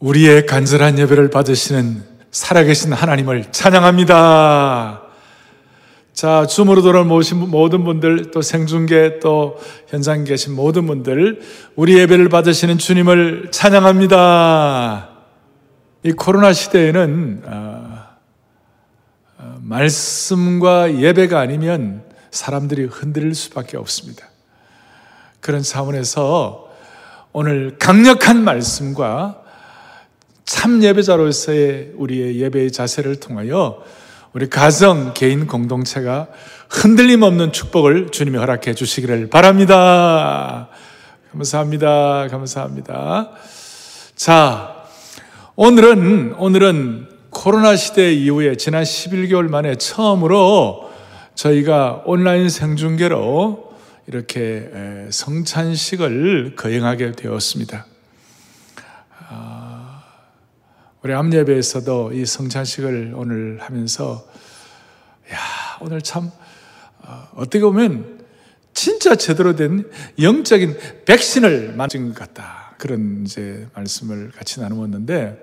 우리의 간절한 예배를 받으시는 살아계신 하나님을 찬양합니다. 자, 줌으로 돌아오신 모든 분들, 또 생중계, 또 현장 계신 모든 분들, 우리 예배를 받으시는 주님을 찬양합니다. 이 코로나 시대에는, 어, 어, 말씀과 예배가 아니면 사람들이 흔들릴 수밖에 없습니다. 그런 차원에서 오늘 강력한 말씀과 참 예배자로서의 우리의 예배의 자세를 통하여 우리 가정, 개인 공동체가 흔들림 없는 축복을 주님이 허락해 주시기를 바랍니다. 감사합니다. 감사합니다. 자, 오늘은, 오늘은 코로나 시대 이후에 지난 11개월 만에 처음으로 저희가 온라인 생중계로 이렇게 성찬식을 거행하게 되었습니다. 우리 암예배에서도 이 성찬식을 오늘 하면서 야 오늘 참 어, 어떻게 보면 진짜 제대로 된 영적인 백신을 맞은 것 같다 그런 이제 말씀을 같이 나누었는데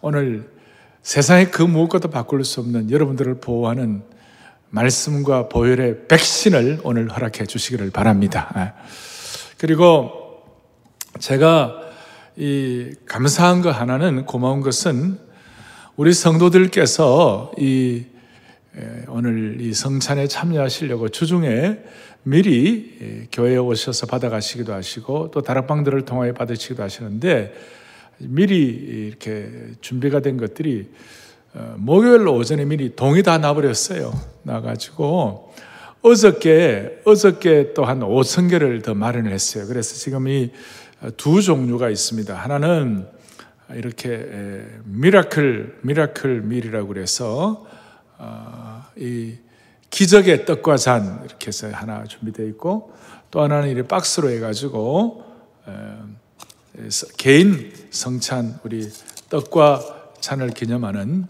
오늘 세상에 그 무엇과도 바꿀 수 없는 여러분들을 보호하는 말씀과 보혈의 백신을 오늘 허락해 주시기를 바랍니다. 아. 그리고 제가 이 감사한 거 하나는 고마운 것은 우리 성도들께서 이 오늘 이 성찬에 참여하시려고 주중에 미리 교회에 오셔서 받아가시기도 하시고 또 다락방들을 통하여 받으시기도 하시는데 미리 이렇게 준비가 된 것들이 어, 목요일 오전에 미리 동이 다 나버렸어요. 나가지고 어저께 어저께 또 한 5천 개를 더 마련을 했어요. 그래서 지금 이 두 종류가 있습니다. 하나는 이렇게 miracle Miracle Meal이라고 그래서 어, 이 기적의 떡과 잔 이렇게 해서 하나 준비되어 있고 또 하나는 이 박스로 해가지고 개인 성찬 우리 떡과 잔을 기념하는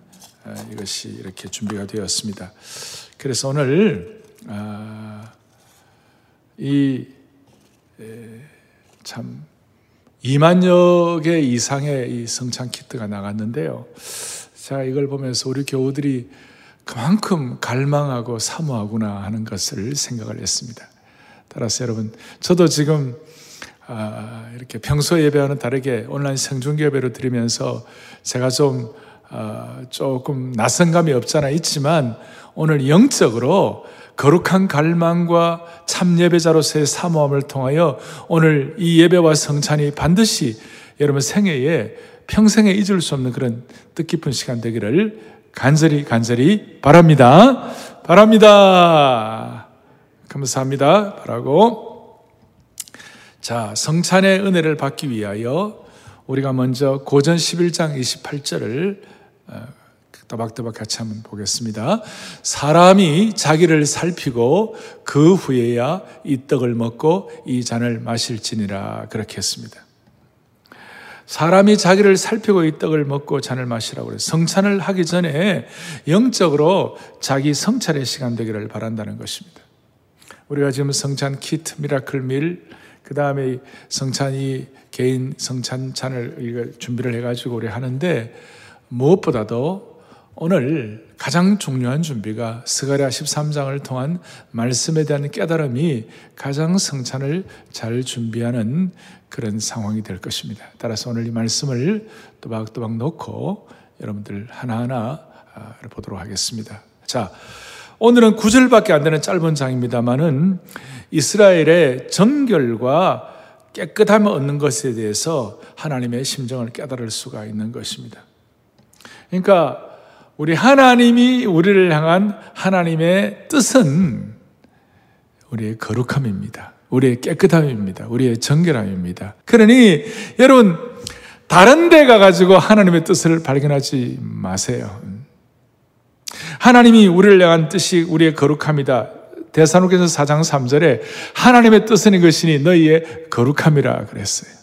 이것이 이렇게 준비가 되었습니다. 그래서 오늘 아, 이참 2만여 개 이상의 이 성찬 키트가 나갔는데요. 자, 이걸 보면서 우리 교우들이 그만큼 갈망하고 사모하구나 하는 것을 생각을 했습니다. 따라서 여러분, 저도 지금 아, 이렇게 평소 예배와는 다르게 온라인 생중계 예배로 드리면서 제가 좀 아, 조금 낯선 감이 없잖아 있지만 오늘 영적으로 거룩한 갈망과 참 예배자로서의 사모함을 통하여 오늘 이 예배와 성찬이 반드시 여러분 생애에 평생에 잊을 수 없는 그런 뜻깊은 시간 되기를 간절히 간절히 바랍니다. 바랍니다. 감사합니다. 바라고 자, 성찬의 은혜를 받기 위하여 우리가 먼저 고전 11장 28절을 또박또박 같이 한번 보겠습니다. 사람이 자기를 살피고 그 후에야 이 떡을 먹고 이 잔을 마실지니라 그렇게 했습니다. 사람이 자기를 살피고 이 떡을 먹고 잔을 마시라고 그래요. 성찬을 하기 전에 영적으로 자기 성찬의 시간 되기를 바란다는 것입니다. 우리가 지금 성찬 키트, Miracle Meal, 그 다음에 성찬이 개인 성찬 잔을 준비를 해가지고 우리 하는데 무엇보다도 오늘 가장 중요한 준비가 스가랴 13장을 통한 말씀에 대한 깨달음이 가장 성찬을 잘 준비하는 그런 상황이 될 것입니다. 따라서 오늘 이 말씀을 또박또박 놓고 여러분들 하나하나 아, 보도록 하겠습니다. 자, 오늘은 9절밖에 안 되는 짧은 장입니다만은 이스라엘의 정결과 깨끗함을 얻는 것에 대해서 하나님의 심정을 깨달을 수가 있는 것입니다. 그러니까 우리 하나님이 우리를 향한 하나님의 뜻은 우리의 거룩함입니다. 우리의 깨끗함입니다. 우리의 정결함입니다. 그러니 여러분 다른 데 가가지고 하나님의 뜻을 발견하지 마세요. 하나님이 우리를 향한 뜻이 우리의 거룩함이다. 대사로께서 4장 3절에 하나님의 뜻은 이것이니 너희의 거룩함이라 그랬어요.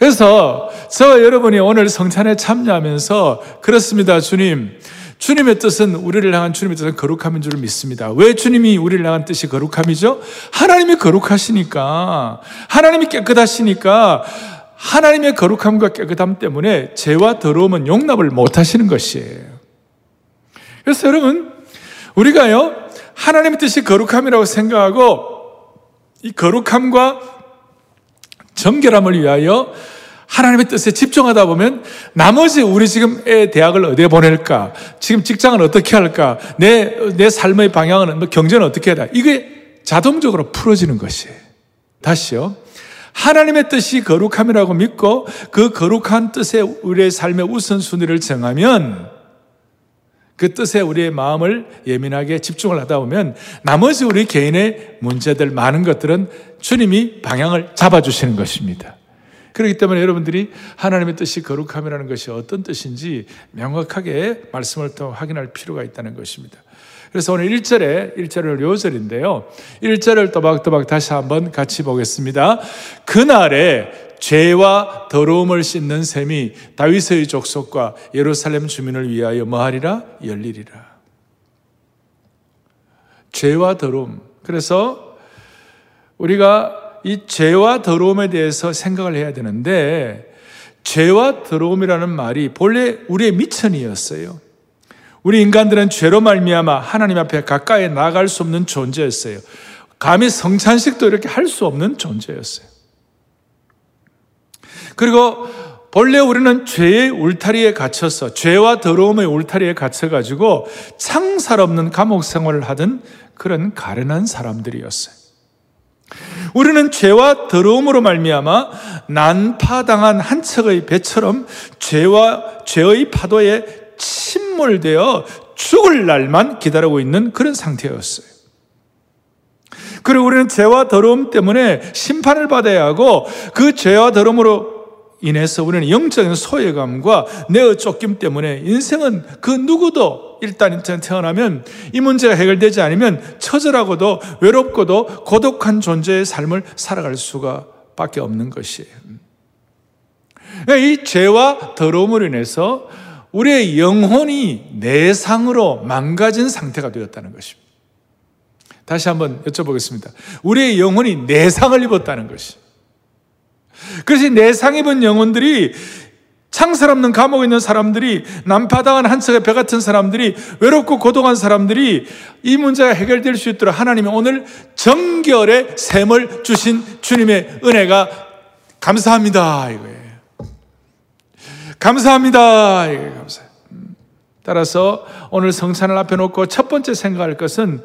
그래서 저 여러분이 오늘 성찬에 참여하면서 그렇습니다, 주님. 주님의 뜻은 우리를 향한 주님의 뜻은 거룩함인 줄 믿습니다. 왜 주님이 우리를 향한 뜻이 거룩함이죠? 하나님이 거룩하시니까, 하나님이 깨끗하시니까, 하나님의 거룩함과 깨끗함 때문에 죄와 더러움은 용납을 못 하시는 것이에요. 그래서 여러분, 우리가요, 하나님의 뜻이 거룩함이라고 생각하고 이 거룩함과 정결함을 위하여 하나님의 뜻에 집중하다 보면 나머지 우리 지금 애 대학을 어디에 보낼까? 지금 직장을 어떻게 할까? 내, 내 삶의 방향은 뭐 경제는 어떻게 해야 이게 자동적으로 풀어지는 것이에요. 다시요. 하나님의 뜻이 거룩함이라고 믿고 그 거룩한 뜻에 우리의 삶의 우선순위를 정하면 그 뜻에 우리의 마음을 예민하게 집중을 하다 보면 나머지 우리 개인의 문제들 많은 것들은 주님이 방향을 잡아주시는 것입니다. 그렇기 때문에 여러분들이 하나님의 뜻이 거룩함이라는 것이 어떤 뜻인지 명확하게 말씀을 통해 확인할 필요가 있다는 것입니다. 그래서 오늘 1절에 1절은 요절인데요. 1절을 또박또박 다시 한번 같이 보겠습니다. 그날에 죄와 더러움을 씻는 셈이 다윗의 족속과 예루살렘 주민을 위하여 뭐하리라? 열리리라. 죄와 더러움. 그래서 우리가 이 죄와 더러움에 대해서 생각을 해야 되는데 죄와 더러움이라는 말이 본래 우리의 미천이었어요. 우리 인간들은 죄로 말미암아 하나님 앞에 가까이 나갈 수 없는 존재였어요. 감히 성찬식도 이렇게 할 수 없는 존재였어요. 그리고 본래 우리는 죄의 울타리에 갇혀서 죄와 더러움의 울타리에 갇혀가지고 창살 없는 감옥 생활을 하던 그런 가련한 사람들이었어요. 우리는 죄와 더러움으로 말미암아 난파당한 한 척의 배처럼 죄와 죄의 파도에 침몰되어 죽을 날만 기다리고 있는 그런 상태였어요. 그리고 우리는 죄와 더러움 때문에 심판을 받아야 하고 그 죄와 더러움으로 인해서 우리는 영적인 소외감과 내어 쫓김 때문에 인생은 그 누구도 일단 태어나면 이 문제가 해결되지 않으면 처절하고도 외롭고도 고독한 존재의 삶을 살아갈 수가 밖에 없는 것이에요. 그러니까 이 죄와 더러움으로 인해서 우리의 영혼이 내상으로 망가진 상태가 되었다는 것입니다. 다시 한번 여쭤보겠습니다. 우리의 영혼이 내상을 입었다는 것이. 그래서 내상 입은 영혼들이 창살 없는 감옥에 있는 사람들이 난파당한 한 척의 배 같은 사람들이 외롭고 고독한 사람들이 이 문제가 해결될 수 있도록 하나님이 오늘 정결의 샘을 주신 주님의 은혜가 감사합니다 이거예요. 감사합니다 이거 감사. 따라서 오늘 성찬을 앞에 놓고 첫 번째 생각할 것은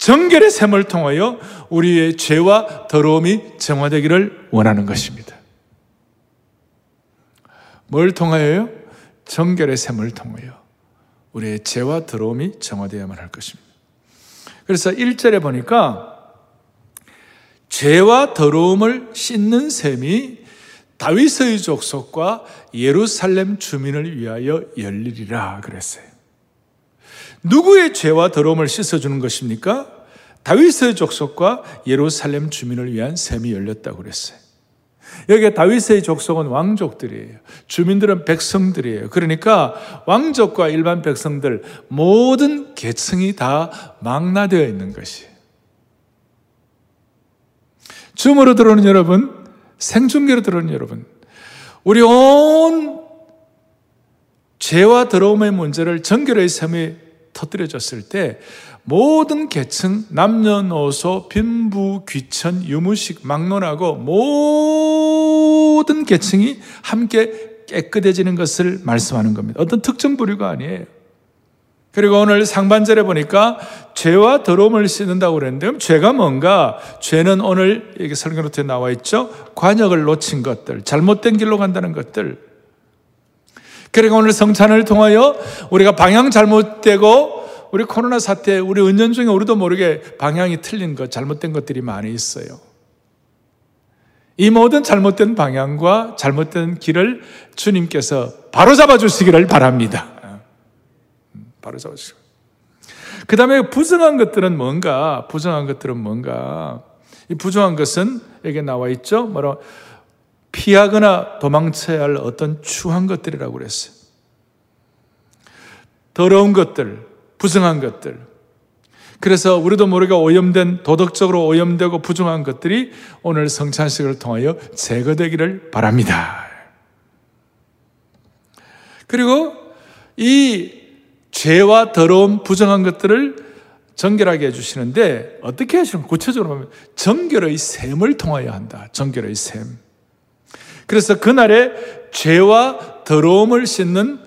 정결의 샘을 통하여 우리의 죄와 더러움이 정화되기를 원하는 것입니다. 뭘 통하여요? 정결의 샘을 통하여 우리의 죄와 더러움이 정화되어야만 할 것입니다. 그래서 1절에 보니까 죄와 더러움을 씻는 셈이 다윗의 족속과 예루살렘 주민을 위하여 열리리라 그랬어요. 누구의 죄와 더러움을 씻어주는 것입니까? 다윗의 족속과 예루살렘 주민을 위한 셈이 열렸다고 그랬어요. 여기 다윗의 족속은 왕족들이에요. 주민들은 백성들이에요. 그러니까 왕족과 일반 백성들 모든 계층이 다 망라되어 있는 것이에요. 줌으로 들어오는 여러분, 생중계로 들어오는 여러분, 우리 온 죄와 더러움의 문제를 정결의 셈에 터뜨려졌을 때 모든 계층, 남녀노소, 빈부, 귀천, 유무식, 막론하고 모든 계층이 함께 깨끗해지는 것을 말씀하는 겁니다. 어떤 특정 부류가 아니에요. 그리고 오늘 상반절에 보니까 죄와 더러움을 씻는다고 그랬는데 죄가 뭔가? 죄는 오늘 여기 설교 노트에 나와 있죠. 관역을 놓친 것들, 잘못된 길로 간다는 것들, 그러니까 오늘 성찬을 통하여 우리가 방향 잘못되고 우리 코로나 사태, 우리 은연 중에 우리도 모르게 방향이 틀린 것, 잘못된 것들이 많이 있어요. 이 모든 잘못된 방향과 잘못된 길을 주님께서 바로 잡아주시기를 바랍니다. 바로 잡아주시고. 그 다음에 부정한 것들은 뭔가, 부정한 것들은 뭔가, 이 부정한 것은 여기 나와 있죠. 뭐라 피하거나 도망쳐야 할 어떤 추한 것들이라고 그랬어요. 더러운 것들, 부정한 것들. 그래서 우리도 모르게 오염된 도덕적으로 오염되고 부정한 것들이 오늘 성찬식을 통하여 제거되기를 바랍니다. 그리고 이 죄와 더러움, 부정한 것들을 정결하게 해주시는데 어떻게 하시는 구체적으로 보면 정결의 샘을 통하여 한다. 정결의 샘. 그래서 그날에 죄와 더러움을 씻는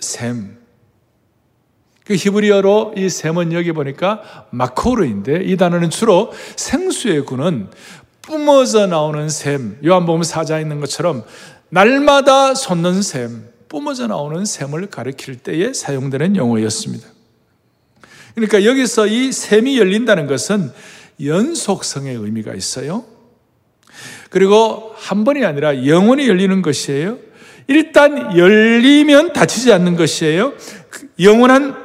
샘. 그 히브리어로 이 샘은 여기 보니까 마코르인데 이 단어는 주로 생수에 구는 뿜어져 나오는 샘. 요한복음 사자 있는 것처럼 날마다 솟는 샘, 뿜어져 나오는 샘을 가리킬 때에 사용되는 용어였습니다. 그러니까 여기서 이 샘이 열린다는 것은 연속성의 의미가 있어요. 그리고 한 번이 아니라 영원히 열리는 것이에요. 일단 열리면 다치지 않는 것이에요. 영원한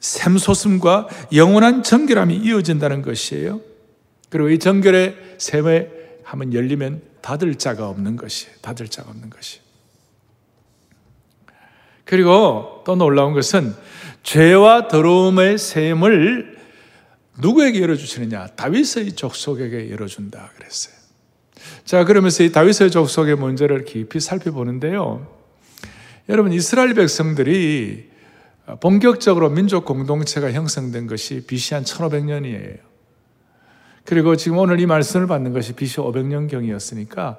샘솟음과 영원한 정결함이 이어진다는 것이에요. 그리고 이 정결의 샘에 한번 열리면 닫을 자가 없는 것이에요. 닫을 자가 없는 것이. 그리고 또 놀라운 것은 죄와 더러움의 샘을 누구에게 열어주시느냐? 다윗의 족속에게 열어준다 그랬어요. 자, 그러면서 이 다윗의 족속의 문제를 깊이 살펴보는데요. 여러분, 이스라엘 백성들이 본격적으로 민족 공동체가 형성된 것이 BC 한 1500년이에요. 그리고 지금 오늘 이 말씀을 받는 것이 BC 500년경이었으니까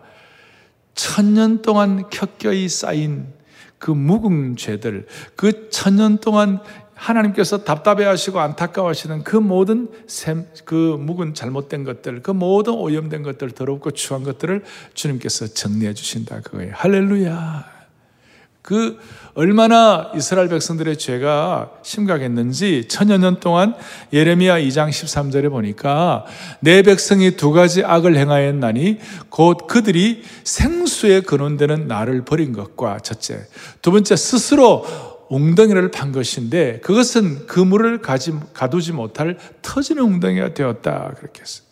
천년 동안 켜켜이 쌓인 그 묵은 죄들, 그 천년 동안 하나님께서 답답해 하시고 안타까워하시는 그 모든 샘, 그 묵은 잘못된 것들, 그 모든 오염된 것들, 더럽고 추한 것들을 주님께서 정리해 주신다. 그거예요. 할렐루야. 그 얼마나 이스라엘 백성들의 죄가 심각했는지 천여 년 동안 예레미야 2장 13절에 보니까 내 백성이 두 가지 악을 행하였나니 곧 그들이 생수에 근원되는 나를 버린 것과 첫째 두 번째 스스로 웅덩이를 판 것인데 그것은 그물을 가지, 가두지 못할 터지는 웅덩이가 되었다. 그렇게 했어요.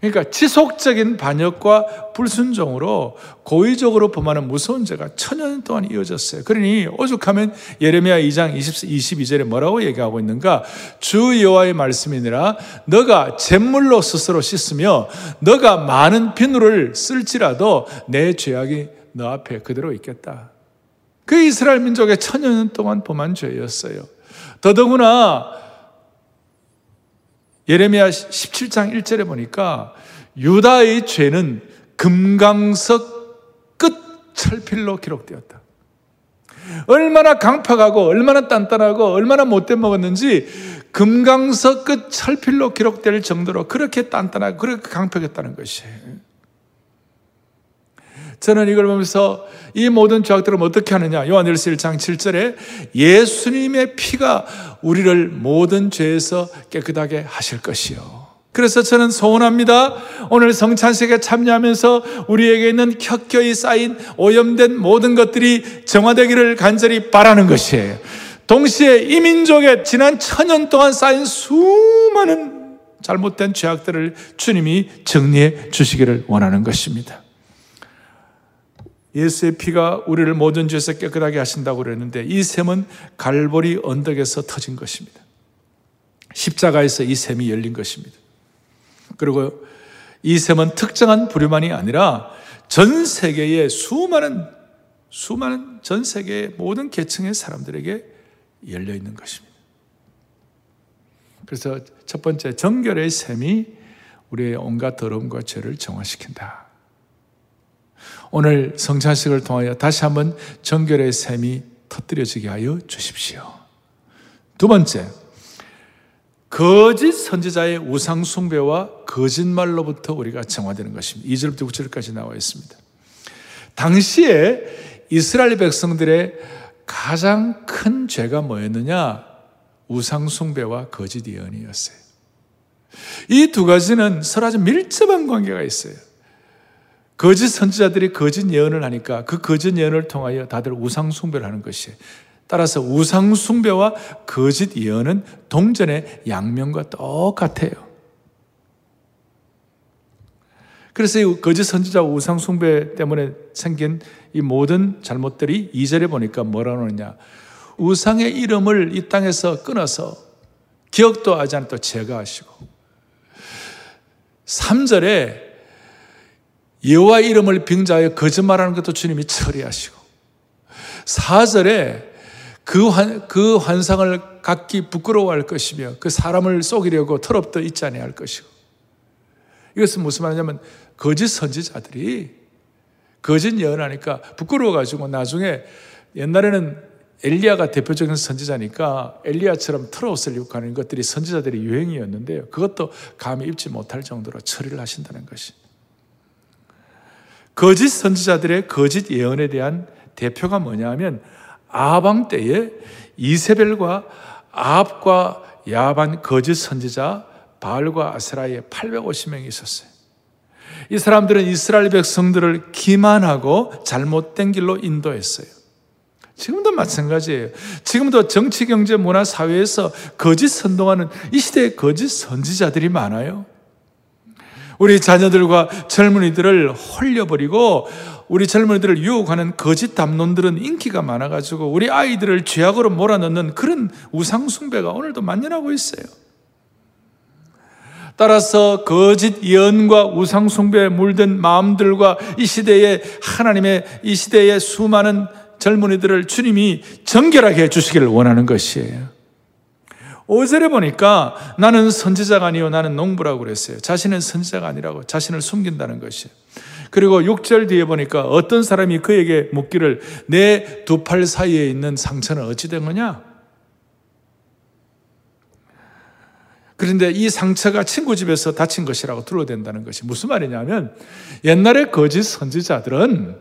그러니까 지속적인 반역과 불순종으로 고의적으로 범하는 무서운 죄가 천년 동안 이어졌어요. 그러니 오죽하면 예레미야 2장 20, 22절에 뭐라고 얘기하고 있는가? 주 여호와의 말씀이니라 너가 잿물로 스스로 씻으며 너가 많은 비누를 쓸지라도 내 죄악이 너 앞에 그대로 있겠다. 그 이스라엘 민족의 천년 동안 범한 죄였어요. 더더구나 예레미야 17장 1절에 보니까 유다의 죄는 금강석 끝 철필로 기록되었다. 얼마나 강팍하고 얼마나 단단하고 얼마나 못돼 먹었는지 금강석 끝 철필로 기록될 정도로 그렇게 단단하고 그렇게 강팍했다는 것이에요. 저는 이걸 보면서 이 모든 죄악들을 어떻게 하느냐? 요한일서 1장 7절에 예수님의 피가 우리를 모든 죄에서 깨끗하게 하실 것이요. 그래서 저는 소원합니다. 오늘 성찬식에 참여하면서 우리에게 있는 켜켜이 쌓인 오염된 모든 것들이 정화되기를 간절히 바라는 것이에요. 동시에 이 민족의 지난 천년 동안 쌓인 수많은 잘못된 죄악들을 주님이 정리해 주시기를 원하는 것입니다. 예수의 피가 우리를 모든 죄에서 깨끗하게 하신다고 그랬는데 이 샘은 갈보리 언덕에서 터진 것입니다. 십자가에서 이 샘이 열린 것입니다. 그리고 이 샘은 특정한 부류만이 아니라 전 세계의 수많은 수많은 전 세계의 모든 계층의 사람들에게 열려 있는 것입니다. 그래서 첫 번째 정결의 샘이 우리의 온갖 더러움과 죄를 정화시킨다. 오늘 성찬식을 통하여 다시 한번 정결의 샘이 터뜨려지게 하여 주십시오. 두 번째, 거짓 선지자의 우상숭배와 거짓말로부터 우리가 정화되는 것입니다. 2절부터 9절까지 나와 있습니다. 당시에 이스라엘 백성들의 가장 큰 죄가 뭐였느냐? 우상숭배와 거짓 예언이었어요. 이 두 가지는 서로 아주 밀접한 관계가 있어요. 거짓 선지자들이 거짓 예언을 하니까 그 거짓 예언을 통하여 다들 우상 숭배를 하는 것이 따라서 우상 숭배와 거짓 예언은 동전의 양면과 똑같아요. 그래서 이 거짓 선지자 우상 숭배 때문에 생긴 이 모든 잘못들이 이절에 보니까 뭐라 그러느냐. 우상의 이름을 이 땅에서 끊어서 기억도 하지 또 제거하시고 3절에 여호와 이름을 빙자하여 거짓말하는 것도 주님이 처리하시고 4절에 그, 환, 그 환상을 각기 부끄러워할 것이며 그 사람을 속이려고 털없도 있지 않아야 할 것이고 이것은 무슨 말이냐면 거짓 선지자들이 거짓 예언하니까 부끄러워가지고 나중에 옛날에는 엘리야가 대표적인 선지자니까 엘리야처럼 트롯을 입고 하는 것들이 선지자들의 유행이었는데요. 그것도 감히 입지 못할 정도로 처리를 하신다는 것이. 거짓 선지자들의 거짓 예언에 대한 대표가 뭐냐 하면 아방 때에 이세벨과 아합과 야반 거짓 선지자 바알과 아스라에 850명이 있었어요. 이 사람들은 이스라엘 백성들을 기만하고 잘못된 길로 인도했어요. 지금도 마찬가지예요. 지금도 정치, 경제, 문화, 사회에서 거짓 선동하는 이 시대에 거짓 선지자들이 많아요. 우리 자녀들과 젊은이들을 홀려버리고 우리 젊은이들을 유혹하는 거짓 담론들은 인기가 많아가지고 우리 아이들을 죄악으로 몰아넣는 그런 우상숭배가 오늘도 만연하고 있어요. 따라서 거짓 예언과 우상숭배에 물든 마음들과 이 시대의 하나님의 이 시대의 수많은 젊은이들을 주님이 정결하게 해주시기를 원하는 것이에요. 5절에 보니까 나는 선지자가 아니요 나는 농부라고 그랬어요. 자신은 선지자가 아니라고 자신을 숨긴다는 것이에요. 그리고 6절 뒤에 보니까 어떤 사람이 그에게 묻기를 내 두 팔 사이에 있는 상처는 어찌 된 거냐? 그런데 이 상처가 친구 집에서 다친 것이라고 둘러댄다는 것이 무슨 말이냐면 옛날에 거짓 선지자들은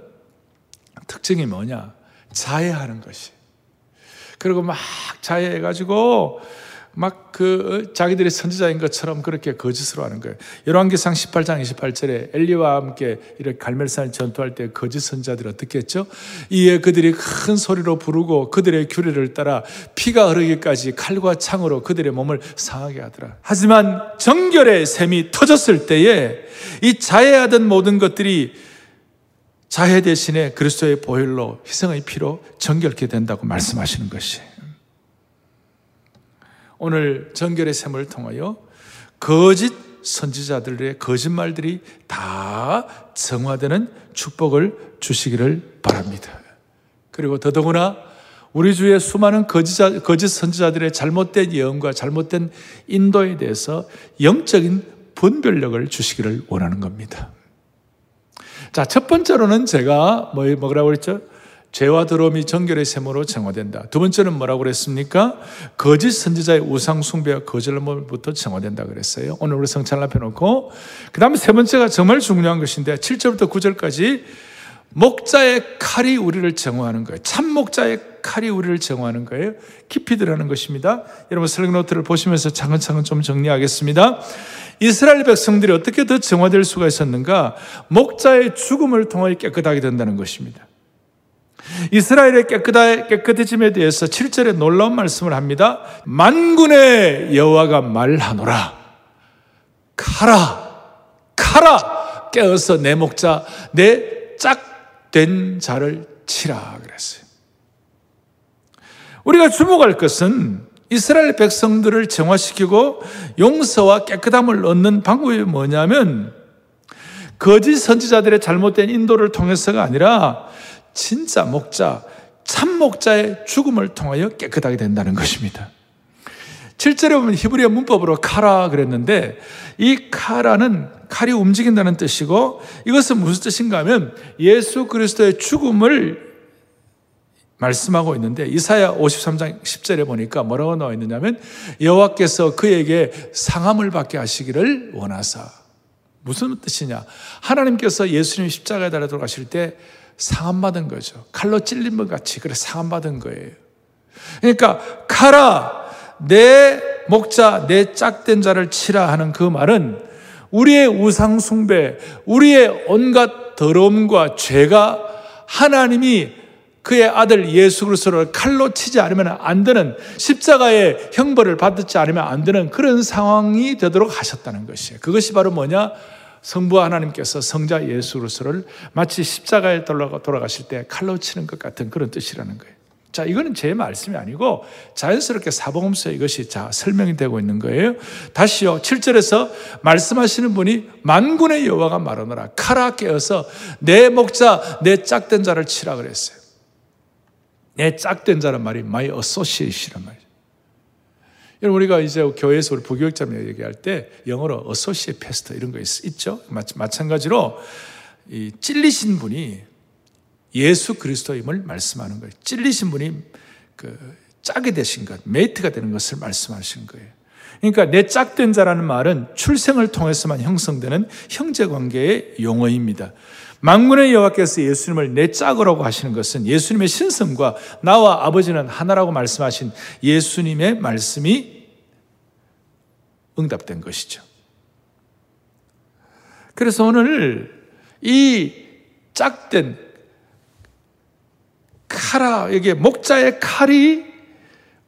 특징이 뭐냐? 자해하는 것이. 그리고 막 자해해가지고 막그 어, 자기들이 선지자인 것처럼 그렇게 거짓으로 하는 거예요. 열왕기상 18장 28절에 엘리와 함께 이렇게 갈멜산을 전투할 때 거짓 선지자들이 어떻게 했죠? 이에 그들이 큰 소리로 부르고 그들의 규례를 따라 피가 흐르기까지 칼과 창으로 그들의 몸을 상하게 하더라. 하지만 정결의 샘이 터졌을 때에 이 자해하던 모든 것들이 자해 대신에 그리스도의 보혈로 희생의 피로 정결케 된다고 말씀하시는 것이에요. 오늘 정결의 샘을 통하여 거짓 선지자들의 거짓말들이 다 정화되는 축복을 주시기를 바랍니다. 그리고 더더구나 우리 주의 수많은 거짓, 거짓 선지자들의 잘못된 예언과 잘못된 인도에 대해서 영적인 분별력을 주시기를 원하는 겁니다. 자, 첫 번째로는 제가 뭐, 뭐라고 그랬죠? 죄와 더러움이 정결의 셈으로 정화된다. 두 번째는 뭐라고 그랬습니까? 거짓 선지자의 우상 숭배와 거짓말부터 정화된다 그랬어요. 오늘 우리 성찬을 앞에 놓고 그 다음에 세 번째가 정말 중요한 것인데 7절부터 9절까지 목자의 칼이 우리를 정화하는 거예요. 참 목자의 칼이 우리를 정화하는 거예요. 깊이 들어가는 것입니다. 여러분 설교 노트를 보시면서 차근차근 좀 정리하겠습니다. 이스라엘 백성들이 어떻게 더 정화될 수가 있었는가? 목자의 죽음을 통하여 깨끗하게 된다는 것입니다. 이스라엘의 깨끗하, 깨끗해짐에 대해서 7절에 놀라운 말씀을 합니다. 만군의 여호와가 말하노라. 가라, 가라, 깨어서 내 목자, 내 짝된 자를 치라. 그랬어요. 우리가 주목할 것은 이스라엘 백성들을 정화시키고 용서와 깨끗함을 얻는 방법이 뭐냐면 거짓 선지자들의 잘못된 인도를 통해서가 아니라 진짜 목자, 참 목자의 죽음을 통하여 깨끗하게 된다는 것입니다. 7절에 보면 히브리어 문법으로 카라 그랬는데 이 카라는 칼이 움직인다는 뜻이고 이것은 무슨 뜻인가 하면 예수 그리스도의 죽음을 말씀하고 있는데 이사야 53장 10절에 보니까 뭐라고 나와 있느냐면 여호와께서 그에게 상함을 받게 하시기를 원하사 무슨 뜻이냐 하나님께서 예수님 십자가에 달아 들어가실 때 상함받은 거죠. 칼로 찔린 것 같이 그래 상함받은 거예요. 그러니까 가라 내 목자 내 짝된 자를 치라 하는 그 말은 우리의 우상 숭배, 우리의 온갖 더러움과 죄가 하나님이 그의 아들 예수 그리스도를 칼로 치지 않으면 안 되는 십자가의 형벌을 받지 않으면 안 되는 그런 상황이 되도록 하셨다는 것이에요. 그것이 바로 뭐냐? 성부 하나님께서 성자 예수 그리스도를 마치 십자가에 돌아가실 때 칼로 치는 것 같은 그런 뜻이라는 거예요. 자, 이거는 제 말씀이 아니고 자연스럽게 사복음서에 이것이 자, 설명이 되고 있는 거예요. 다시요. 7절에서 말씀하시는 분이 만군의 여호와가 말하노라. 카라 깨어서 내 목자, 내 짝된 자를 치라 그랬어요. 내 짝된 자란 말이 my associate이란 말이죠. 여러분, 우리가 이제 교회에서 우리 부교육자님 얘기할 때 영어로 associate pastor 이런 거 있, 있죠? 마찬가지로 이 찔리신 분이 예수 그리스도임을 말씀하는 거예요. 찔리신 분이 그 짝이 되신 것, 메이트가 되는 것을 말씀하시는 거예요. 그러니까 내 짝된 자라는 말은 출생을 통해서만 형성되는 형제 관계의 용어입니다. 만군의 여호와께서 예수님을 내 짝으라고 하시는 것은 예수님의 신성과 나와 아버지는 하나라고 말씀하신 예수님의 말씀이 응답된 것이죠. 그래서 오늘 이 짝된 칼아, 여기 목자의 칼이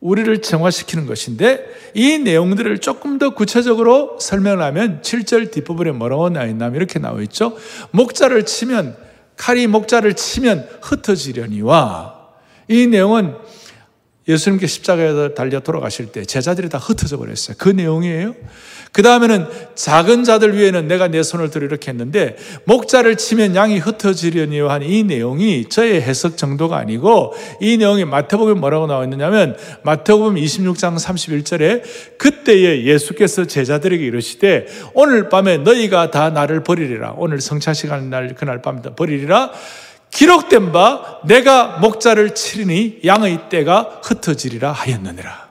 우리를 정화시키는 것인데 이 내용들을 조금 더 구체적으로 설명을 하면 7절 뒷부분에 뭐라고 나와 있냐면 이렇게 나와 있죠. 목자를 치면 칼이 목자를 치면 흩어지려니와 이 내용은 예수님께 십자가에 달려 돌아가실 때 제자들이 다 흩어져 버렸어요. 그 내용이에요. 그 다음에는 작은 자들 위에는 내가 내 손을 들어 이렇게 했는데 목자를 치면 양이 흩어지려니요 한 이 내용이 저의 해석 정도가 아니고 이 내용이 마태복음에 뭐라고 나와 있느냐면 마태복음 26장 31절에 그때에 예수께서 제자들에게 이르시되 오늘 밤에 너희가 다 나를 버리리라 오늘 성차 시간 날 그날 밤에 버리리라 기록된 바 내가 목자를 치리니 양의 때가 흩어지리라 하였느니라.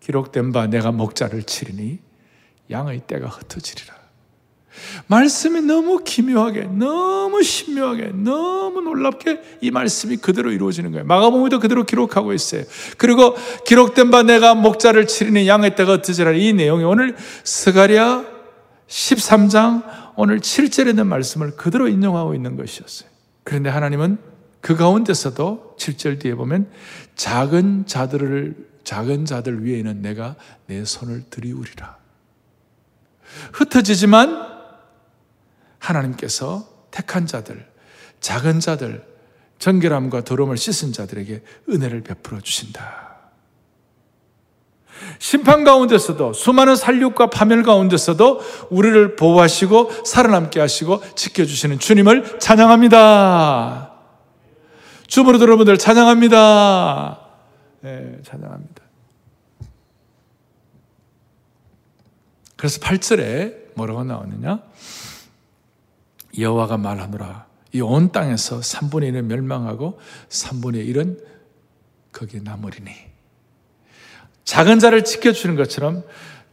기록된 바 내가 목자를 치리니 양의 때가 흩어지리라. 말씀이 너무 기묘하게, 너무 신묘하게, 너무 놀랍게 이 말씀이 그대로 이루어지는 거예요. 마가복음도 그대로 기록하고 있어요. 그리고 기록된 바 내가 목자를 치리니 양의 때가 흩어지라. 이 내용이 오늘 스가랴 13장 오늘 7절에 있는 말씀을 그대로 인용하고 있는 것이었어요. 그런데 하나님은 그 가운데서도 7절 뒤에 보면 작은 자들을 작은 자들 위에는 내가 내 손을 들이우리라. 흩어지지만 하나님께서 택한 자들, 작은 자들, 정결함과 더러움을 씻은 자들에게 은혜를 베풀어 주신다. 심판 가운데서도 수많은 살육과 파멸 가운데서도 우리를 보호하시고 살아남게 하시고 지켜주시는 주님을 찬양합니다. 주부로 여러분들 찬양합니다. 네, 찬양합니다. 그래서 8절에 뭐라고 나오느냐? 여호와가 말하노라. 이 온 땅에서 3분의 1은 멸망하고 3분의 1은 거기에 남으리니. 작은 자를 지켜주는 것처럼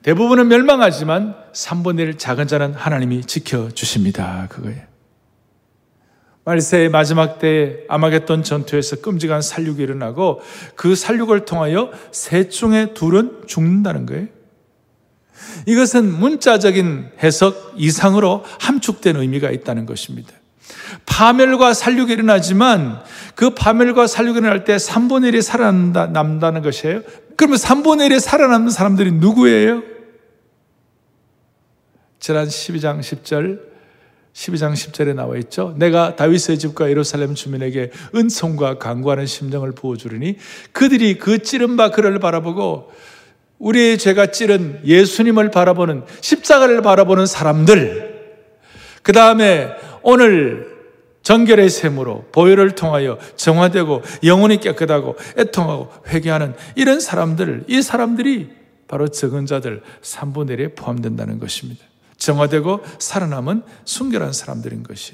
대부분은 멸망하지만 3분의 1 작은 자는 하나님이 지켜주십니다. 그거예요. 말세의 마지막 때에 아마겟돈 전투에서 끔찍한 살육이 일어나고 그 살육을 통하여 셋 중에 둘은 죽는다는 거예요. 이것은 문자적인 해석 이상으로 함축된 의미가 있다는 것입니다. 파멸과 살육이 일어나지만 그 파멸과 살육이 일어날 때 3분의 1이 살아남다는 것이에요. 그러면 3분의 1이 살아남는 사람들이 누구예요? 지난 12장 10절 12장 10절에 나와 있죠. 내가 다윗의 집과 예루살렘 주민에게 은총과 강구하는 심정을 부어주리니 그들이 그 찌른 바 그를 바라보고 우리의 죄가 찌른 예수님을 바라보는 십자가를 바라보는 사람들 그 다음에 오늘 정결의 셈으로 보혈을 통하여 정화되고 영혼이 깨끗하고 애통하고 회개하는 이런 사람들 이 사람들이 바로 적은 자들 3분의 1에 포함된다는 것입니다. 정화되고 살아남은 순결한 사람들인 것이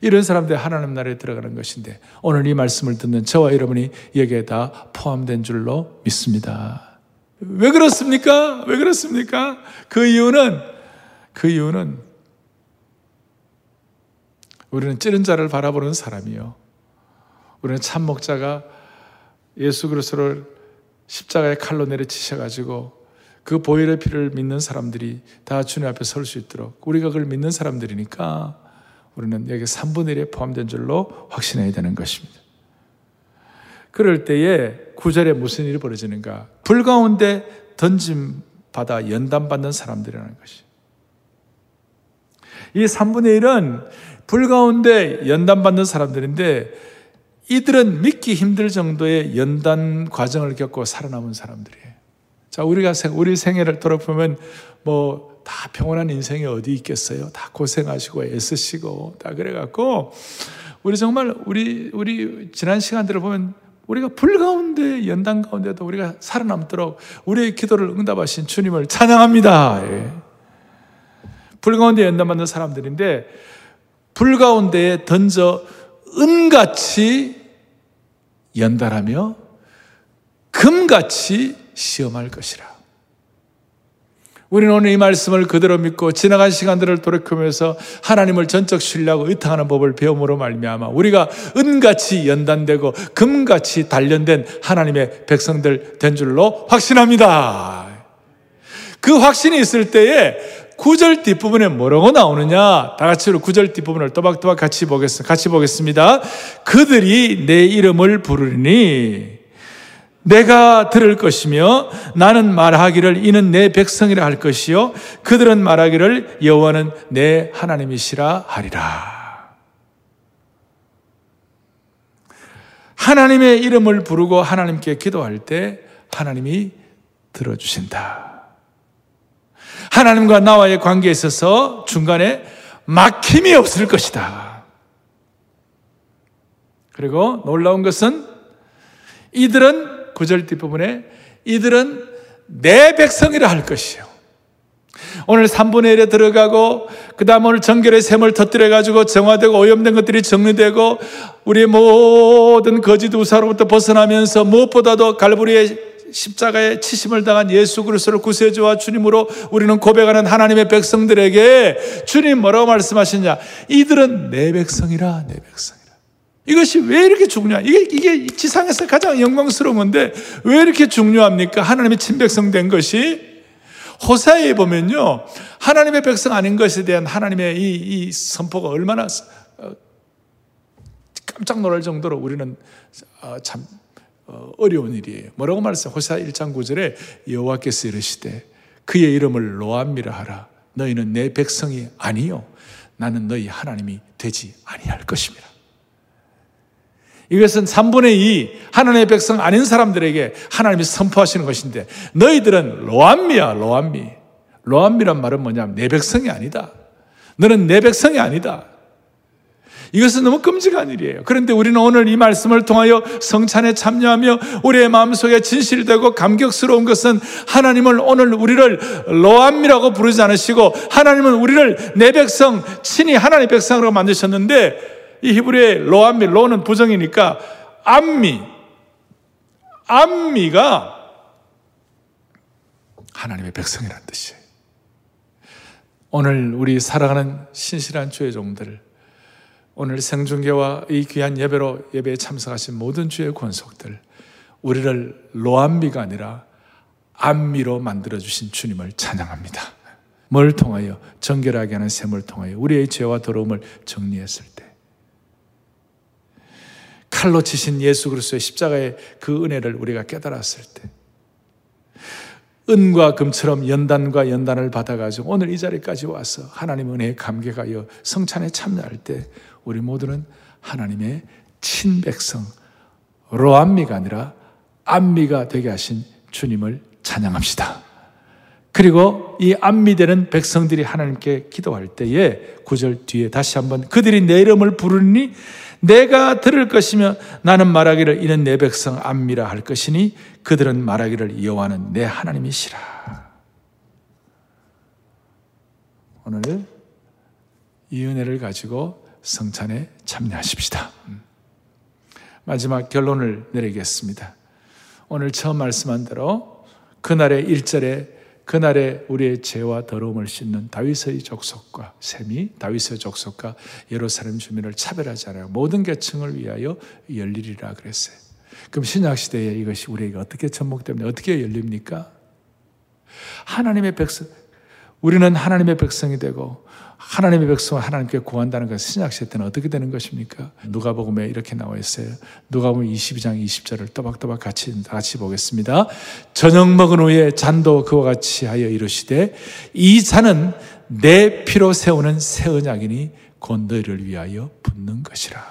이런 사람들이 하나님 나라에 들어가는 것인데 오늘 이 말씀을 듣는 저와 여러분이 여기에 다 포함된 줄로 믿습니다. 왜 그렇습니까? 왜 그렇습니까? 그 이유는 그 이유는 우리는 찌른 자를 바라보는 사람이요. 우리는 참 목자가 예수 그리스도를 십자가에 칼로 내려치셔 가지고 그 보혈의 피를 믿는 사람들이 다 주님 앞에 설 수 있도록 우리가 그걸 믿는 사람들이니까 우리는 여기 3분의 1에 포함된 줄로 확신해야 되는 것입니다. 그럴 때에 구절에 무슨 일이 벌어지는가? 불 가운데 던짐 받아 연단받는 사람들이라는 것이. 이 3분의 1은 불 가운데 연단받는 사람들인데 이들은 믿기 힘들 정도의 연단 과정을 겪고 살아남은 사람들이에요. 자, 우리가 우리 생애를 돌아보면 뭐 다 평온한 인생이 어디 있겠어요? 다 고생하시고 애쓰시고 다 그래갖고 우리 정말 우리 우리 지난 시간들을 보면 우리가 불 가운데 연단 가운데도 우리가 살아남도록 우리의 기도를 응답하신 주님을 찬양합니다. 예. 불 가운데 연단 받는 사람들인데 불 가운데에 던져 은같이 연달하며 금같이 시험할 것이라. 우리는 오늘 이 말씀을 그대로 믿고 지나간 시간들을 돌이키면서 하나님을 전적 신뢰하고 의탁하는 법을 배움으로 말미암아 우리가 은같이 연단되고 금같이 단련된 하나님의 백성들 된 줄로 확신합니다. 그 확신이 있을 때에 구절 뒷부분에 뭐라고 나오느냐? 다 같이 구절 뒷부분을 또박또박 같이 보겠습니다. 같이 보겠습니다. 그들이 내 이름을 부르니 내가 들을 것이며 나는 말하기를 이는 내 백성이라 할 것이요 그들은 말하기를 여호와는 내 하나님이시라 하리라. 하나님의 이름을 부르고 하나님께 기도할 때 하나님이 들어주신다. 하나님과 나와의 관계에 있어서 중간에 막힘이 없을 것이다. 그리고 놀라운 것은 이들은 구절 뒷부분에 이들은 내 백성이라 할 것이요. 오늘 3분의 1에 들어가고, 그 다음 오늘 정결의 샘을 터뜨려가지고 정화되고 오염된 것들이 정리되고, 우리 모든 거짓 우사로부터 벗어나면서 무엇보다도 갈보리의 십자가에 치심을 당한 예수 그리스도를 구세주와 주님으로 우리는 고백하는 하나님의 백성들에게 주님 뭐라고 말씀하시냐? 이들은 내 백성이라, 내 백성. 이것이 왜 이렇게 중요한? 이게, 이게 지상에서 가장 영광스러운 건데 왜 이렇게 중요합니까? 하나님의 친백성 된 것이 호사에 보면요. 하나님의 백성 아닌 것에 대한 하나님의 이, 이 선포가 얼마나 어, 깜짝 놀랄 정도로 우리는 어, 참 어, 어려운 일이에요. 뭐라고 말했어요? 호사 1장 9절에 여호와께서 이르시되 그의 이름을 로암미라 하라. 너희는 내 백성이 아니요. 나는 너희 하나님이 되지 아니할 것입니다. 이것은 3분의 2 하나님의 백성 아닌 사람들에게 하나님이 선포하시는 것인데 너희들은 로암미야 로암미 로암미란 말은 뭐냐면 내 백성이 아니다 너는 내 백성이 아니다 이것은 너무 끔찍한 일이에요. 그런데 우리는 오늘 이 말씀을 통하여 성찬에 참여하며 우리의 마음속에 진실되고 감격스러운 것은 하나님을 오늘 우리를 로암미라고 부르지 않으시고 하나님은 우리를 내 백성, 친히 하나님의 백성으로 만드셨는데 이 히브리의 로암미, 로는 부정이니까 암미, 암미가 하나님의 백성이라는 뜻이에요. 오늘 우리 살아가는 신실한 주의 종들, 오늘 생중계와 이 귀한 예배로 예배에 참석하신 모든 주의 권속들, 우리를 로암미가 아니라 암미로 만들어주신 주님을 찬양합니다. 뭘 통하여? 정결하게 하는 셈을 통하여 우리의 죄와 더러움을 정리했을 때 칼로 치신 예수 그리스도의 십자가의 그 은혜를 우리가 깨달았을 때 은과 금처럼 연단과 연단을 받아가지고 오늘 이 자리까지 와서 하나님 은혜에 감격하여 성찬에 참여할 때 우리 모두는 하나님의 친백성 로암미가 아니라 암미가 되게 하신 주님을 찬양합시다. 그리고 이 암미되는 백성들이 하나님께 기도할 때에 구절 뒤에 다시 한번 그들이 내 이름을 부르니 내가 들을 것이며 나는 말하기를 이는 내 백성 암미라 할 것이니 그들은 말하기를 여호와는 내 하나님이시라. 오늘 이 은혜를 가지고 성찬에 참여하십시다. 음. 마지막 결론을 내리겠습니다. 오늘 처음 말씀한 대로 그날의 일절에 그날에 우리의 죄와 더러움을 씻는 다윗의 족속과 셈이 다윗의 족속과 예루살렘 주민을 차별하지 않아요. 모든 계층을 위하여 열리리라 그랬어요. 그럼 신약 시대에 이것이 우리에게 어떻게 접목되면 어떻게 열립니까? 하나님의 백성 우리는 하나님의 백성이 되고 하나님의 백성을 하나님께 구한다는 것은 신약시대 때는 어떻게 되는 것입니까? 누가복음에 이렇게 나와 있어요. 누가복음 22장 20절을 또박또박 같이 같이 보겠습니다. 저녁 먹은 후에 잔도 그와 같이 하여 이르시되 이 잔은 내 피로 세우는 새 언약이니 곧 너희를 위하여 붓는 것이라.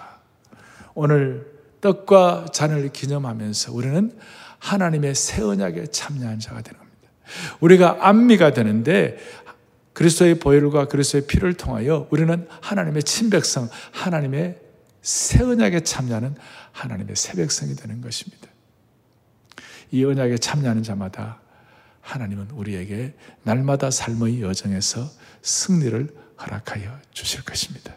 오늘 떡과 잔을 기념하면서 우리는 하나님의 새 언약에 참여한 자가 되는 겁니다. 우리가 안미가 되는데 그리스도의 보혈과 그리스도의 피를 통하여 우리는 하나님의 친백성, 하나님의 새 언약에 참여하는 하나님의 새 백성이 되는 것입니다. 이 언약에 참여하는 자마다 하나님은 우리에게 날마다 삶의 여정에서 승리를 허락하여 주실 것입니다.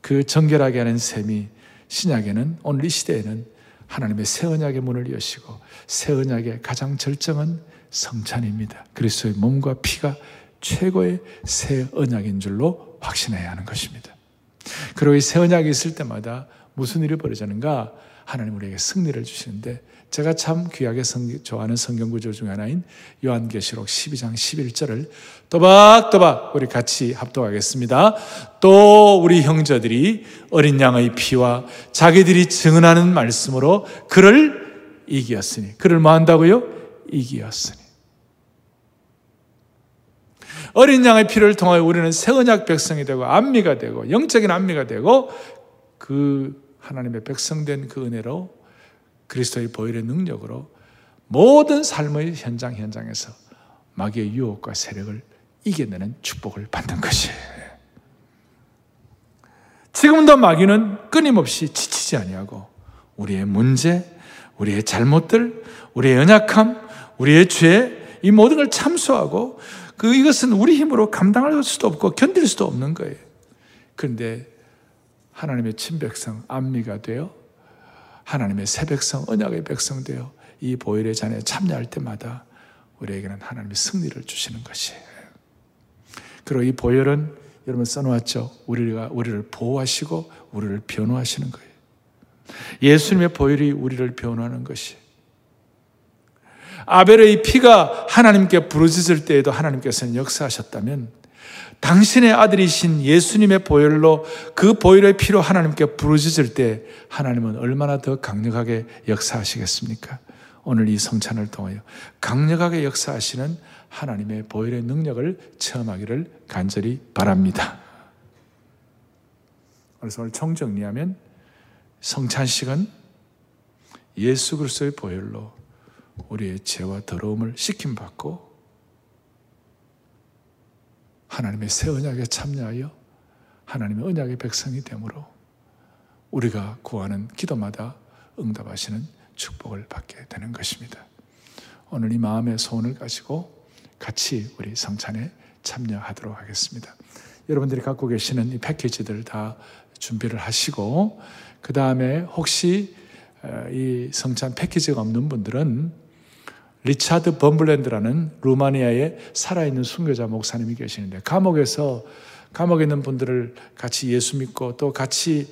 그 정결하게 하는 셈이 신약에는 오늘 이 시대에는 하나님의 새 언약의 문을 여시고 새 언약의 가장 절정은 성찬입니다. 그리스도의 몸과 피가 최고의 새 언약인 줄로 확신해야 하는 것입니다. 그리고 이 새 언약이 있을 때마다 무슨 일이 벌어지는가? 하나님 우리에게 승리를 주시는데 제가 참 귀하게 성, 좋아하는 성경 구절 중 하나인 요한계시록 12장 11절을 또박또박 우리 같이 합독하겠습니다. 또 우리 형제들이 어린 양의 피와 자기들이 증언하는 말씀으로 그를 이기었으니 그를 뭐 한다고요? 이기었으니 어린 양의 피를 통하여 우리는 새 언약 백성이 되고 안미가 되고 영적인 안미가 되고 그 하나님의 백성된 그 은혜로 그리스도의 보혈의 능력으로 모든 삶의 현장 현장에서 마귀의 유혹과 세력을 이겨내는 축복을 받는 것이에요. 지금도 마귀는 끊임없이 지치지 아니하고 우리의 문제, 우리의 잘못들, 우리의 연약함, 우리의 죄, 이 모든 걸 참수하고 그 이것은 우리 힘으로 감당할 수도 없고 견딜 수도 없는 거예요. 그런데 하나님의 친백성 안미가 되어 하나님의 새 백성 언약의 백성 되어 이 보혈의 잔에 참여할 때마다 우리에게는 하나님의 승리를 주시는 것이에요. 그리고 이 보혈은 여러분 써놓았죠. 우리가 우리를 보호하시고 우리를 변호하시는 거예요. 예수님의 보혈이 우리를 변호하는 것이. 아벨의 피가 하나님께 부르짖을 때에도 하나님께서는 역사하셨다면 당신의 아들이신 예수님의 보혈로 그 보혈의 피로 하나님께 부르짖을 때 하나님은 얼마나 더 강력하게 역사하시겠습니까? 오늘 이 성찬을 통하여 강력하게 역사하시는 하나님의 보혈의 능력을 체험하기를 간절히 바랍니다. 그래서 오늘 총정리하면 성찬식은 예수 그리스도의 보혈로 우리의 죄와 더러움을 씻김 받고 하나님의 새 언약에 참여하여 하나님의 언약의 백성이 되므로 우리가 구하는 기도마다 응답하시는 축복을 받게 되는 것입니다. 오늘 이 마음의 소원을 가지고 같이 우리 성찬에 참여하도록 하겠습니다. 여러분들이 갖고 계시는 이 패키지들 다 준비를 하시고 그 다음에 혹시 어, 이 성찬 패키지가 없는 분들은 리차드 범블랜드라는 루마니아의 살아있는 순교자 목사님이 계시는데 감옥에서 감옥에 있는 분들을 같이 예수 믿고 또 같이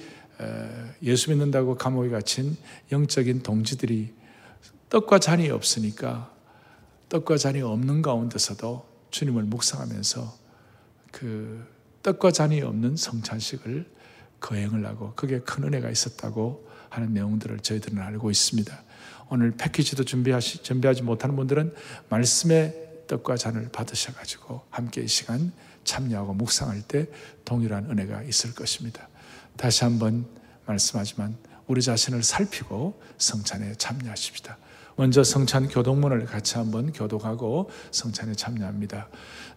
예수 믿는다고 감옥에 갇힌 영적인 동지들이 떡과 잔이 없으니까 떡과 잔이 없는 가운데서도 주님을 묵상하면서 그 떡과 잔이 없는 성찬식을 거행을 하고 그게 큰 은혜가 있었다고 하는 내용들을 저희들은 알고 있습니다. 오늘 패키지도 준비하시, 준비하지 못하는 분들은 말씀의 떡과 잔을 받으셔가지고 함께 이 시간 참여하고 묵상할 때 동일한 은혜가 있을 것입니다. 다시 한번 말씀하지만 우리 자신을 살피고 성찬에 참여하십시다. 먼저 성찬 교동문을 같이 한번 교독하고 성찬에 참여합니다.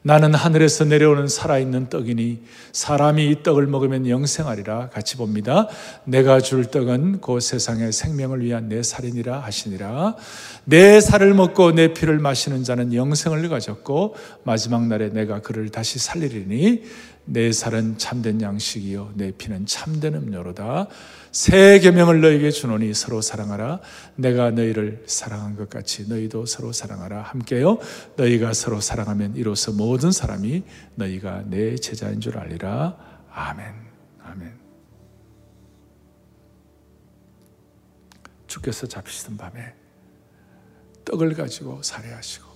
나는 하늘에서 내려오는 살아있는 떡이니 사람이 이 떡을 먹으면 영생하리라 같이 봅니다. 내가 줄 떡은 그 세상의 생명을 위한 내 살이니라 하시니라. 내 살을 먹고 내 피를 마시는 자는 영생을 가졌고 마지막 날에 내가 그를 다시 살리리니 내 살은 참된 양식이요 내 피는 참된 음료로다. 새 계명을 너에게 주노니 서로 사랑하라. 내가 너희를 사랑한 것 같이 너희도 서로 사랑하라. 함께요. 너희가 서로 사랑하면 이로써 모든 사람이 너희가 내 제자인 줄 알리라. 아멘. 아멘. 주께서 잡히시던 밤에 떡을 가지고 살해하시고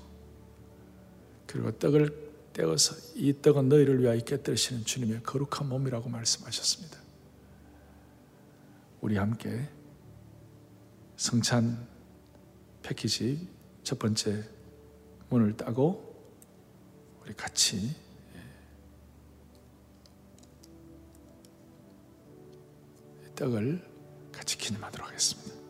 그리고 떡을 떼어서 이 떡은 너희를 위하여 깨뜨리시는 주님의 거룩한 몸이라고 말씀하셨습니다. 우리 함께 성찬 패키지 첫 번째 문을 따고 우리 같이 떡을 같이 기념 기념하도록 하겠습니다.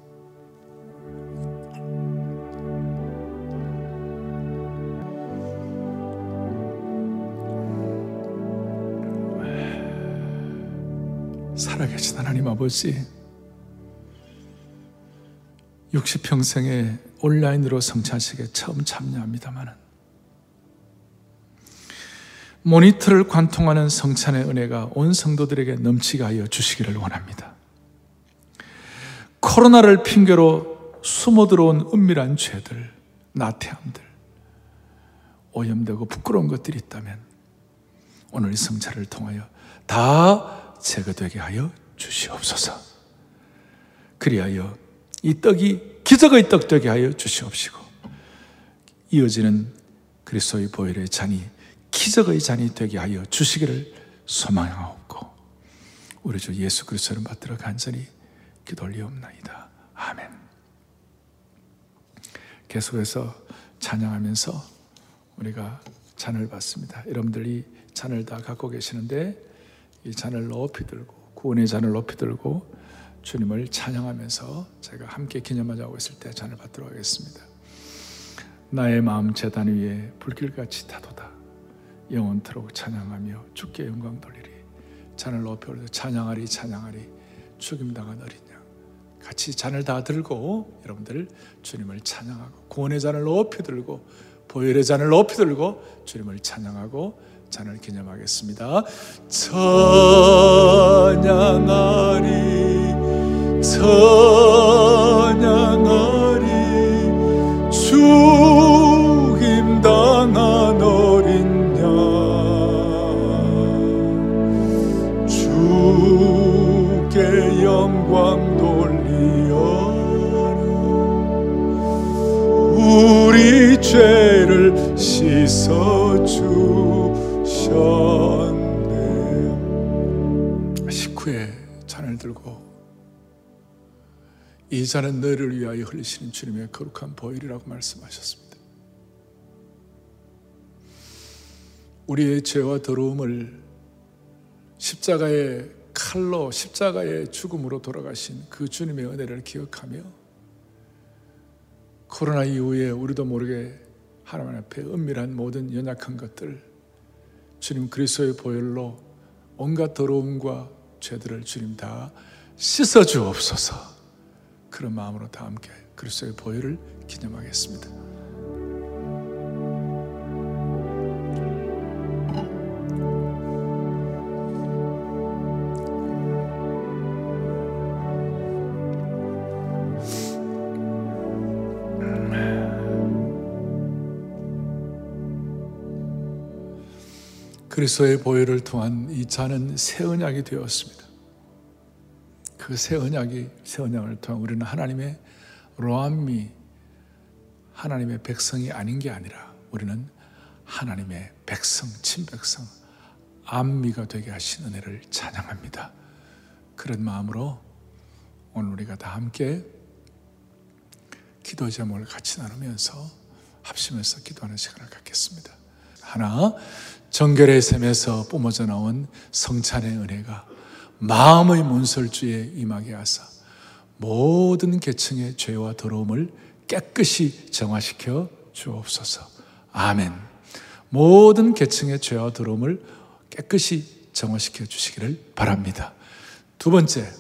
살아계신 하나님 아버지 60평생에 온라인으로 성찬식에 처음 참여합니다만 모니터를 관통하는 성찬의 은혜가 온 성도들에게 넘치게 하여 주시기를 원합니다. 코로나를 핑계로 숨어 들어온 은밀한 죄들, 나태함들, 오염되고 부끄러운 것들이 있다면 오늘 성찬을 통하여 다 제거되게 하여 주시옵소서. 그리하여 이 떡이 기적의 떡 되게 하여 주시옵시고 이어지는 그리스도의 보혈의 잔이 기적의 잔이 되게 하여 주시기를 소망하옵고 우리 주 예수 그리스도를 받들어 간절히 기도 올리옵나이다. 아멘. 계속해서 찬양하면서 우리가 잔을 받습니다. 여러분들이 잔을 다 갖고 계시는데 이 잔을 높이 들고 구원의 잔을 높이 들고 주님을 찬양하면서 제가 함께 기념하자고 했을 때 잔을 받도록 하겠습니다. 나의 마음 재단 위에 불길같이 타도다. 영원토록 찬양하며 주께 영광 돌리리. 잔을 높이 올려 찬양하리 찬양하리 죽임당한 어린 양. 같이 잔을 다 들고 여러분들 주님을 찬양하고 구원의 잔을 높이 들고 보혈의 잔을 높이 들고 주님을 찬양하고 잔을 기념하겠습니다. 찬양하리 찬양하리 이 잔은 너를 위하여 흘리시는 주님의 거룩한 보혈이라고 말씀하셨습니다. 우리의 죄와 더러움을 십자가의 칼로 십자가의 죽음으로 돌아가신 그 주님의 은혜를 기억하며 코로나 이후에 우리도 모르게 하나님 앞에 은밀한 모든 연약한 것들 주님 그리스도의 보혈로 온갖 더러움과 죄들을 주님 다 씻어 주옵소서. 그런 마음으로 다 함께 그리스도의 보혈을 기념하겠습니다. 그리스도의 보혈을 통한 이 잔은 새 언약이 되었습니다. 그 새 언약이 새 언약을 통해 우리는 하나님의 로암미 하나님의 백성이 아닌 게 아니라 우리는 하나님의 백성, 친백성, 암미가 되게 하신 은혜를 찬양합니다. 그런 마음으로 오늘 우리가 다 함께 기도 제목을 같이 나누면서 합심해서 기도하는 시간을 갖겠습니다. 하나, 정결의 샘에서 뿜어져 나온 성찬의 은혜가 마음의 문설주에 임하게 하사 모든 계층의 죄와 더러움을 깨끗이 정화시켜 주옵소서. 아멘. 모든 계층의 죄와 더러움을 깨끗이 정화시켜 주시기를 바랍니다. 두 번째,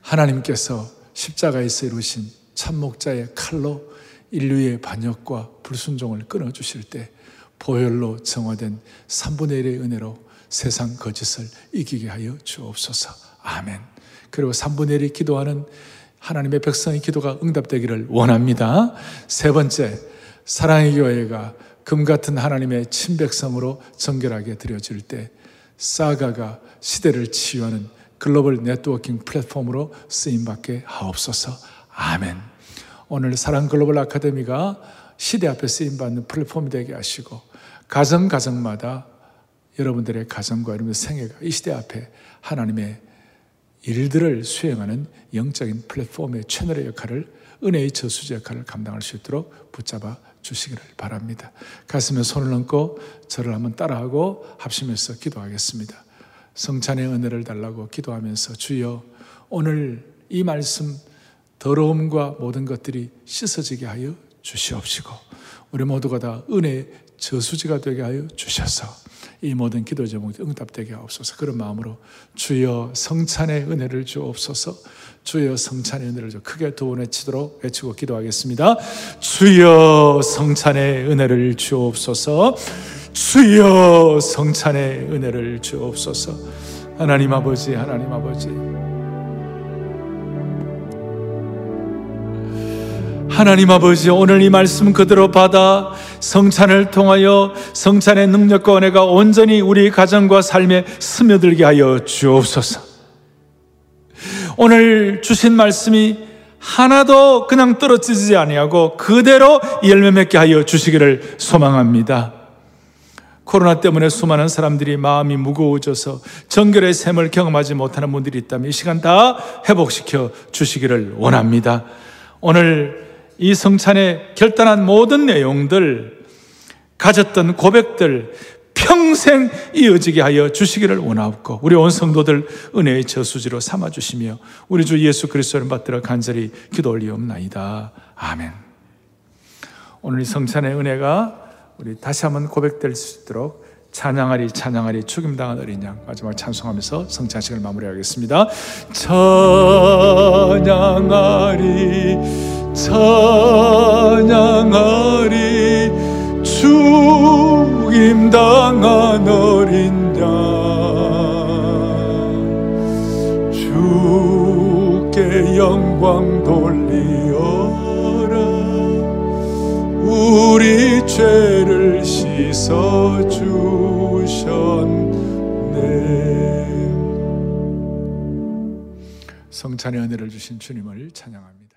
하나님께서 십자가에서 이루신 참목자의 칼로 인류의 반역과 불순종을 끊어 주실 때 보혈로 정화된 3분의 1의 은혜로 세상 거짓을 이기게 하여 주옵소서. 아멘. 그리고 3분의 1이 기도하는 하나님의 백성의 기도가 응답되기를 원합니다. 세 번째, 사랑의 교회가 금 같은 하나님의 친백성으로 정결하게 드려질 때 사가가 시대를 치유하는 글로벌 네트워킹 플랫폼으로 쓰임받게 하옵소서. 아멘. 오늘 사랑 글로벌 아카데미가 시대 앞에 쓰임받는 플랫폼이 되게 하시고 가정 가정마다 여러분들의 가정과 여러분의 생애가 이 시대 앞에 하나님의 일들을 수행하는 영적인 플랫폼의 채널의 역할을 은혜의 저수지 역할을 감당할 수 있도록 붙잡아 주시기를 바랍니다. 가슴에 손을 얹고 저를 한번 따라하고 합심해서 기도하겠습니다. 성찬의 은혜를 달라고 기도하면서 주여 오늘 이 말씀 더러움과 모든 것들이 씻어지게 하여 주시옵시고 우리 모두가 다 은혜의 저수지가 되게 하여 주셔서 이 모든 기도 제목이 응답되게 하옵소서. 그런 마음으로 주여 성찬의 은혜를 주옵소서. 주여 성찬의 은혜를 주 크게 두번 외치도록 외치고 기도하겠습니다. 주여 성찬의 은혜를 주옵소서. 주여 성찬의 은혜를 주옵소서. 하나님 아버지 하나님 아버지 하나님 아버지 오늘 이 말씀 그대로 받아 성찬을 통하여 성찬의 능력과 은혜가 온전히 우리 가정과 삶에 스며들게 하여 주옵소서. 오늘 주신 말씀이 하나도 그냥 떨어지지 아니하고 그대로 열매 맺게 하여 주시기를 소망합니다. 코로나 때문에 수많은 사람들이 마음이 무거워져서 정결의 샘을 경험하지 못하는 분들이 있다면 이 시간 다 회복시켜 주시기를 원합니다. 오늘 이 성찬의 결단한 모든 내용들, 가졌던 고백들, 평생 이어지게 하여 주시기를 원하옵고 우리 온 성도들 은혜의 저수지로 삼아 주시며 우리 주 예수 그리스도를 받들어 간절히 기도 올리옵나이다. 아멘. 오늘 이 성찬의 은혜가 우리 다시 한번 고백될 수 있도록 찬양하리 찬양하리 죽임당한 어린 양 마지막 찬송하면서 성찬식을 마무리하겠습니다. 찬양하리 찬양하리 죽임 당한 어린 양 주께 영광 돌리 우리 죄를 씻어 주셨네 성찬의 은혜를 주신 주님을 찬양합니다.